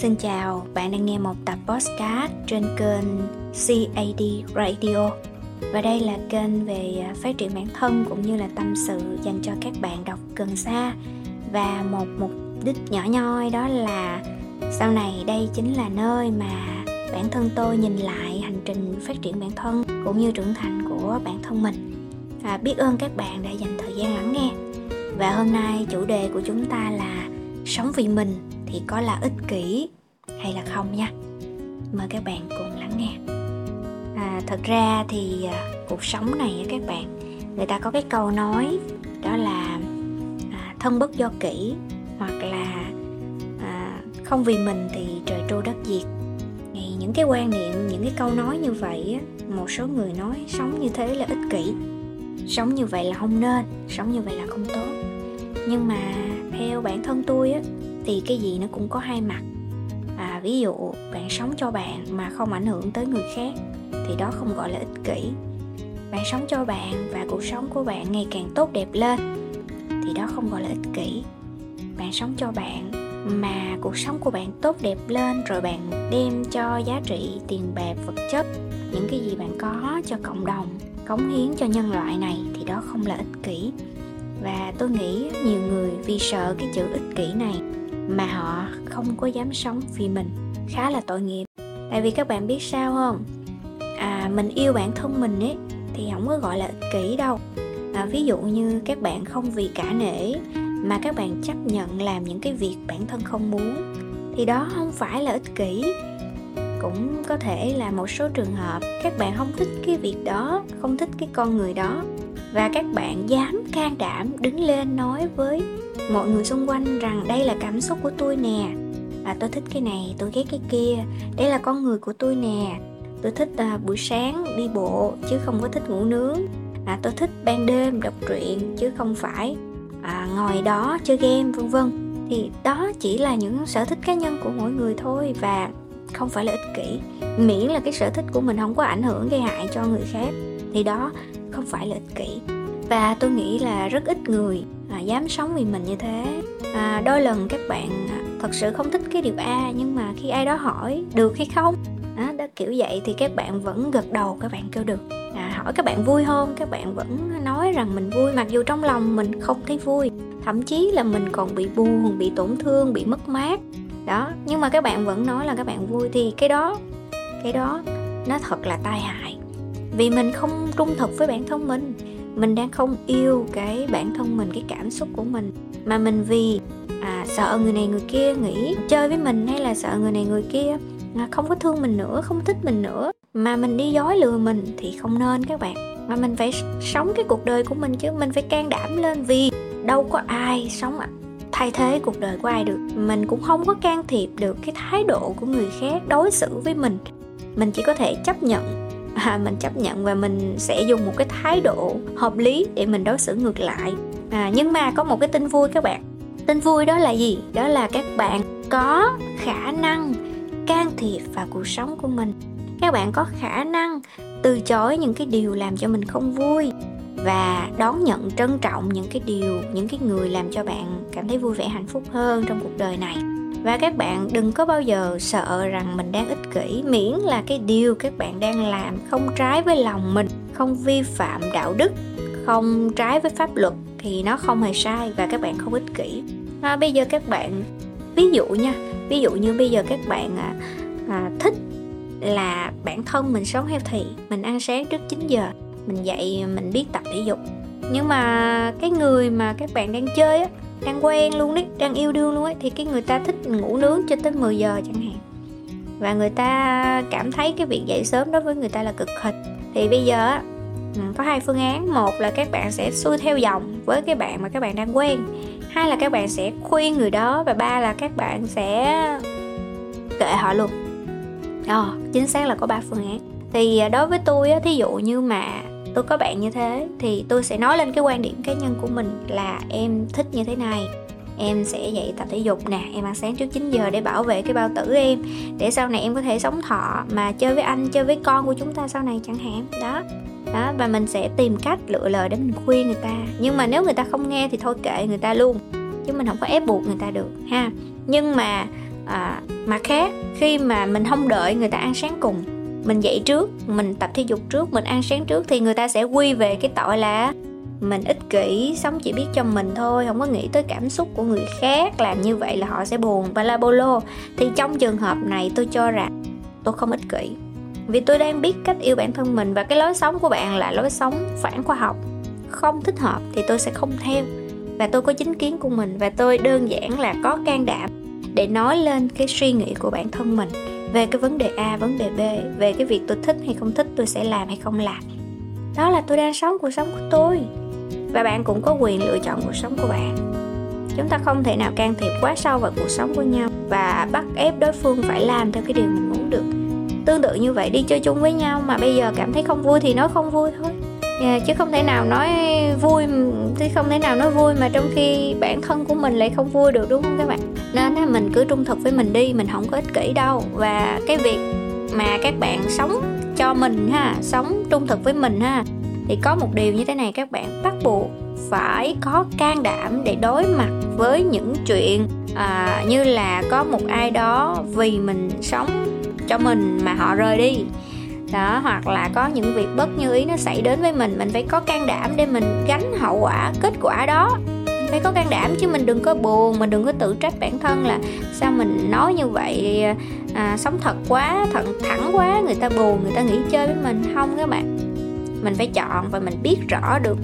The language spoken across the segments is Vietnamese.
Xin chào, bạn đang nghe một tập podcast trên kênh CAD Radio. Và đây là kênh về à, phát triển bản thân cũng như là tâm sự dành cho các bạn đọc gần xa. Và một mục đích nhỏ nhoi đó là sau này đây chính là nơi mà bản thân tôi nhìn lại hành trình phát triển bản thân cũng như trưởng thành của bản thân mình. À, biết ơn các bạn đã dành thời gian lắng nghe. Và hôm nay chủ đề của chúng ta là sống vì mình thì có là ích kỷ hay là không nha. Mời các bạn cùng lắng nghe. À, thật ra thì à, cuộc sống này các bạn người ta có cái câu nói đó là à, thân bất do kỷ hoặc là à, không vì mình thì trời trôi đất diệt. Thì những cái quan niệm những cái câu nói như vậy á, một số người nói sống như thế là ích kỷ. Sống như vậy là không nên sống như vậy là không tốt. Nhưng mà theo bản thân tôi á thì cái gì nó cũng có hai mặt. À, ví dụ bạn sống cho bạn mà không ảnh hưởng tới người khác thì đó không gọi là ích kỷ. Bạn sống cho bạn và cuộc sống của bạn ngày càng tốt đẹp lên thì đó không gọi là ích kỷ. Bạn sống cho bạn mà cuộc sống của bạn tốt đẹp lên rồi bạn đem cho giá trị tiền bạc vật chất những cái gì bạn có cho cộng đồng cống hiến cho nhân loại này thì đó không là ích kỷ. Và tôi nghĩ nhiều người vì sợ cái chữ ích kỷ này mà họ không có dám sống vì mình. Khá là tội nghiệp. Tại vì các bạn biết sao không? À mình yêu bản thân mình ấy thì không có gọi là ích kỷ đâu. À, ví dụ như các bạn không vì cả nể mà các bạn chấp nhận làm những cái việc bản thân không muốn thì đó không phải là ích kỷ. Cũng có thể là một số trường hợp các bạn không thích cái việc đó không thích cái con người đó và các bạn dám can đảm đứng lên nói với mọi người xung quanh rằng đây là cảm xúc của tôi nè. Và tôi thích cái này tôi ghét cái kia. Đây là con người của tôi nè. Tôi thích à, buổi sáng đi bộ chứ không có thích ngủ nướng. À, tôi thích ban đêm đọc truyện chứ không phải à, ngồi đó chơi game vân vân. Thì đó chỉ là những sở thích cá nhân của mỗi người thôi và không phải là ích kỷ. Miễn là cái sở thích của mình không có ảnh hưởng gây hại cho người khác. Thì đó không phải là ích kỷ. Và tôi nghĩ là rất ít người à, dám sống vì mình như thế. À, đôi lần các bạn à, thật sự không thích cái điều a nhưng mà khi ai đó hỏi được hay không? À, đó kiểu vậy thì các bạn vẫn gật đầu các bạn kêu được. À, hỏi các bạn vui không các bạn vẫn nói rằng mình vui mặc dù trong lòng mình không thấy vui. Thậm chí là mình còn bị buồn bị tổn thương bị mất mát. Đó nhưng mà các bạn vẫn nói là các bạn vui thì cái đó cái đó nó thật là tai hại vì mình không trung thực với bản thân mình. Mình đang không yêu cái bản thân mình cái cảm xúc của mình. Mà mình vì à, sợ người này người kia nghĩ chơi với mình hay là sợ người này người kia à, không có thương mình nữa không thích mình nữa. Mà mình đi dối lừa mình thì không nên các bạn. Mà mình phải sống cái cuộc đời của mình chứ. Mình phải can đảm lên vì đâu có ai sống thay thế cuộc đời của ai được. Mình cũng không có can thiệp được cái thái độ của người khác đối xử với mình. Mình chỉ có thể chấp nhận à, mình chấp nhận và mình sẽ dùng một cái thái độ hợp lý để mình đối xử ngược lại. À, nhưng mà có một cái tin vui các bạn. Tin vui đó là gì? Đó là các bạn có khả năng can thiệp vào cuộc sống của mình. Các bạn có khả năng từ chối những cái điều làm cho mình không vui và đón nhận trân trọng những cái điều những cái người làm cho bạn cảm thấy vui vẻ hạnh phúc hơn trong cuộc đời này và các bạn đừng có bao giờ sợ rằng mình đang ích kỷ miễn là cái điều các bạn đang làm không trái với lòng mình không vi phạm đạo đức không trái với pháp luật thì nó không hề sai và các bạn không ích kỷ. À, bây giờ các bạn ví dụ nha ví dụ như bây giờ các bạn à, à, thích là bản thân mình sống healthy mình ăn sáng trước 9 giờ mình dậy mình biết tập thể dục. Nhưng mà cái người mà các bạn đang chơi á đang quen luôn đấy, đang yêu đương luôn ấy, thì cái người ta thích ngủ nướng cho tới 10 giờ chẳng hạn. Và người ta cảm thấy cái việc dậy sớm đối với người ta là cực hình thì bây giờ ừ, có hai phương án. Một là các bạn sẽ xuôi theo dòng với cái bạn mà các bạn đang quen. Hai là các bạn sẽ khuyên người đó. Và ba là các bạn sẽ kệ họ luôn. Ờ chính xác là có ba phương án. Thì à, đối với tôi á, thí dụ như mà tôi có bạn như thế thì tôi sẽ nói lên cái quan điểm cá nhân của mình là em thích như thế này. Em sẽ dậy tập thể dục nè em ăn sáng trước 9 giờ để bảo vệ cái bao tử em để sau này em có thể sống thọ mà chơi với anh chơi với con của chúng ta sau này chẳng hạn đó. Đó và mình sẽ tìm cách lựa lời để mình khuyên người ta. Nhưng mà nếu người ta không nghe thì thôi kệ người ta luôn chứ mình không có ép buộc người ta được ha. Nhưng mà à, mặt khác khi mà mình không đợi người ta ăn sáng cùng mình dậy trước, mình tập thể dục trước, mình ăn sáng trước thì người ta sẽ quy về cái tội là mình ích kỷ, sống chỉ biết cho mình thôi, không có nghĩ tới cảm xúc của người khác. Làm như vậy là họ sẽ buồn và la bolo thì trong trường hợp này tôi cho rằng tôi không ích kỷ. Vì tôi đang biết cách yêu bản thân mình và cái lối sống của bạn là lối sống phản khoa học. Không thích hợp thì tôi sẽ không theo. Và tôi có chính kiến của mình và tôi đơn giản là có can đảm để nói lên cái suy nghĩ của bản thân mình về cái vấn đề A, vấn đề B, về cái việc tôi thích hay không thích, tôi sẽ làm hay không làm. Đó là tôi đang sống cuộc sống của tôi. Và bạn cũng có quyền lựa chọn cuộc sống của bạn. Chúng ta không thể nào can thiệp quá sâu vào cuộc sống của nhau và bắt ép đối phương phải làm theo cái điều mình muốn được. Tương tự như vậy đi chơi chung với nhau mà bây giờ cảm thấy không vui thì nói không vui thôi Dạ, chứ không thể nào nói vui chứ không thể nào nói vui mà trong khi bản thân của mình lại không vui được đúng không các bạn? Nên là mình cứ trung thực với mình đi mình không có ích kỷ đâu. Và cái việc mà các bạn sống cho mình ha sống trung thực với mình ha thì có một điều như thế này các bạn. Bắt buộc phải có can đảm để đối mặt với những chuyện à, như là có một ai đó vì mình sống cho mình mà họ rời đi đó hoặc là có những việc bất như ý nó xảy đến với mình mình phải có can đảm để mình gánh hậu quả kết quả đó. Phải có can đảm chứ mình đừng có buồn mình đừng có tự trách bản thân là sao mình nói như vậy à, sống thật quá thật thẳng quá người ta buồn người ta nghĩ chơi với mình. Không các bạn. Mình phải chọn và mình biết rõ được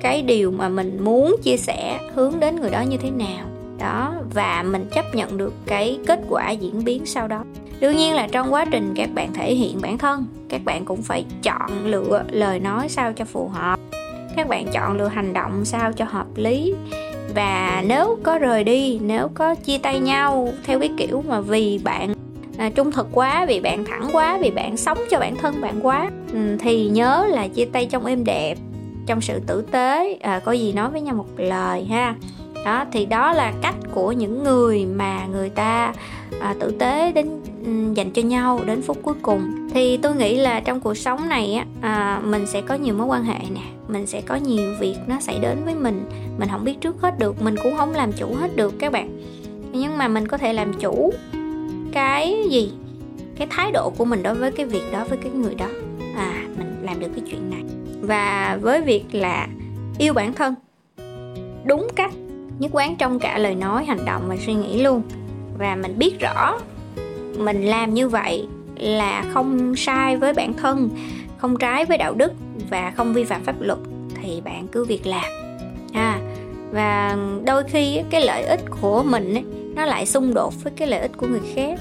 cái điều mà mình muốn chia sẻ hướng đến người đó như thế nào. Đó và mình chấp nhận được cái kết quả diễn biến sau đó đương nhiên là trong quá trình các bạn thể hiện bản thân các bạn cũng phải chọn lựa lời nói sao cho phù hợp. Các bạn chọn lựa hành động sao cho hợp lý. Và nếu có rời đi nếu có chia tay nhau theo cái kiểu mà vì bạn à, trung thực quá vì bạn thẳng quá vì bạn sống cho bản thân bạn quá ừ, thì nhớ là chia tay trong êm đẹp trong sự tử tế. À, có gì nói với nhau một lời ha. Đó thì đó là cách của những người mà người ta à, tử tế đến Ừ, dành cho nhau đến phút cuối cùng. Thì tôi nghĩ là trong cuộc sống này á à, mình sẽ có nhiều mối quan hệ nè mình sẽ có nhiều việc nó xảy đến với mình mình không biết trước hết được mình cũng không làm chủ hết được các bạn. Nhưng mà mình có thể làm chủ cái gì? Cái thái độ của mình đối với cái việc đó với cái người đó. À mình làm được cái chuyện này. Và với việc là yêu bản thân đúng cách nhất quán trong cả lời nói hành động và suy nghĩ luôn. Và mình biết rõ mình làm như vậy là không sai với bản thân không trái với đạo đức và không vi phạm pháp luật thì bạn cứ việc làm. À và đôi khi cái lợi ích của mình ấy, nó lại xung đột với cái lợi ích của người khác.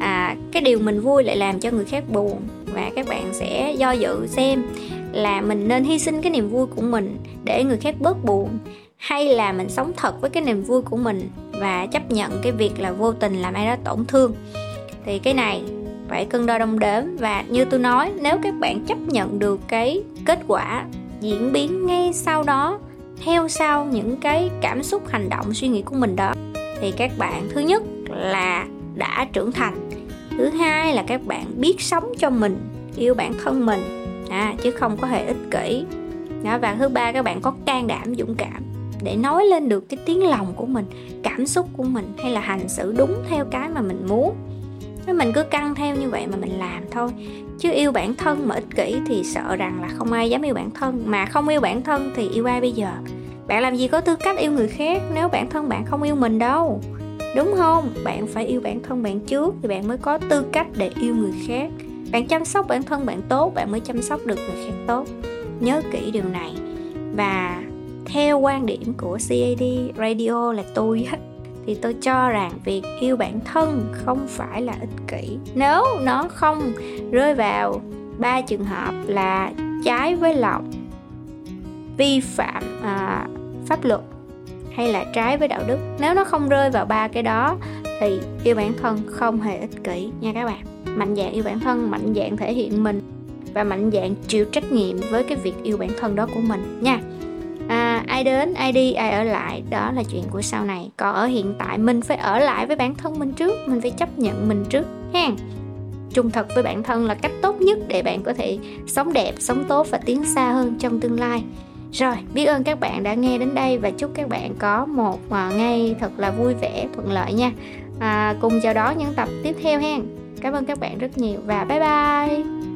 À cái điều mình vui lại làm cho người khác buồn và các bạn sẽ do dự xem là mình nên hy sinh cái niềm vui của mình để người khác bớt buồn hay là mình sống thật với cái niềm vui của mình và chấp nhận cái việc là vô tình làm ai đó tổn thương thì cái này phải cân đo đong đếm và như tôi nói nếu các bạn chấp nhận được cái kết quả diễn biến ngay sau đó theo sau những cái cảm xúc hành động suy nghĩ của mình đó thì các bạn thứ nhất là đã trưởng thành. Thứ hai là các bạn biết sống cho mình yêu bản thân mình à, chứ không có hề ích kỷ. Đó, và thứ ba các bạn có can đảm dũng cảm để nói lên được cái tiếng lòng của mình cảm xúc của mình hay là hành xử đúng theo cái mà mình muốn nếu mình cứ căng theo như vậy mà mình làm thôi. Chứ yêu bản thân mà ích kỷ thì sợ rằng là không ai dám yêu bản thân. Mà không yêu bản thân thì yêu ai bây giờ? Bạn làm gì có tư cách yêu người khác nếu bản thân bạn không yêu mình đâu? Đúng không? Bạn phải yêu bản thân bạn trước thì bạn mới có tư cách để yêu người khác. Bạn chăm sóc bản thân bạn tốt, bạn mới chăm sóc được người khác tốt. Nhớ kỹ điều này. Và theo quan điểm của CAD Radio là tôi thì tôi cho rằng việc yêu bản thân không phải là ích kỷ. Nếu nó không rơi vào ba trường hợp là trái với lòng vi phạm à, pháp luật hay là trái với đạo đức nếu nó không rơi vào ba cái đó thì yêu bản thân không hề ích kỷ nha các bạn. Mạnh dạng yêu bản thân mạnh dạng thể hiện mình và mạnh dạng chịu trách nhiệm với cái việc yêu bản thân đó của mình nha ai đến ai đi ai ở lại. Đó là chuyện của sau này. Còn ở hiện tại mình phải ở lại với bản thân mình trước. Mình phải chấp nhận mình trước ha. Trung thực với bản thân là cách tốt nhất để bạn có thể sống đẹp sống tốt và tiến xa hơn trong tương lai. Rồi biết ơn các bạn đã nghe đến đây và chúc các bạn có một à, ngày thật là vui vẻ thuận lợi nha. À, cùng chào đón những tập tiếp theo hen cảm ơn các bạn rất nhiều và bye bye.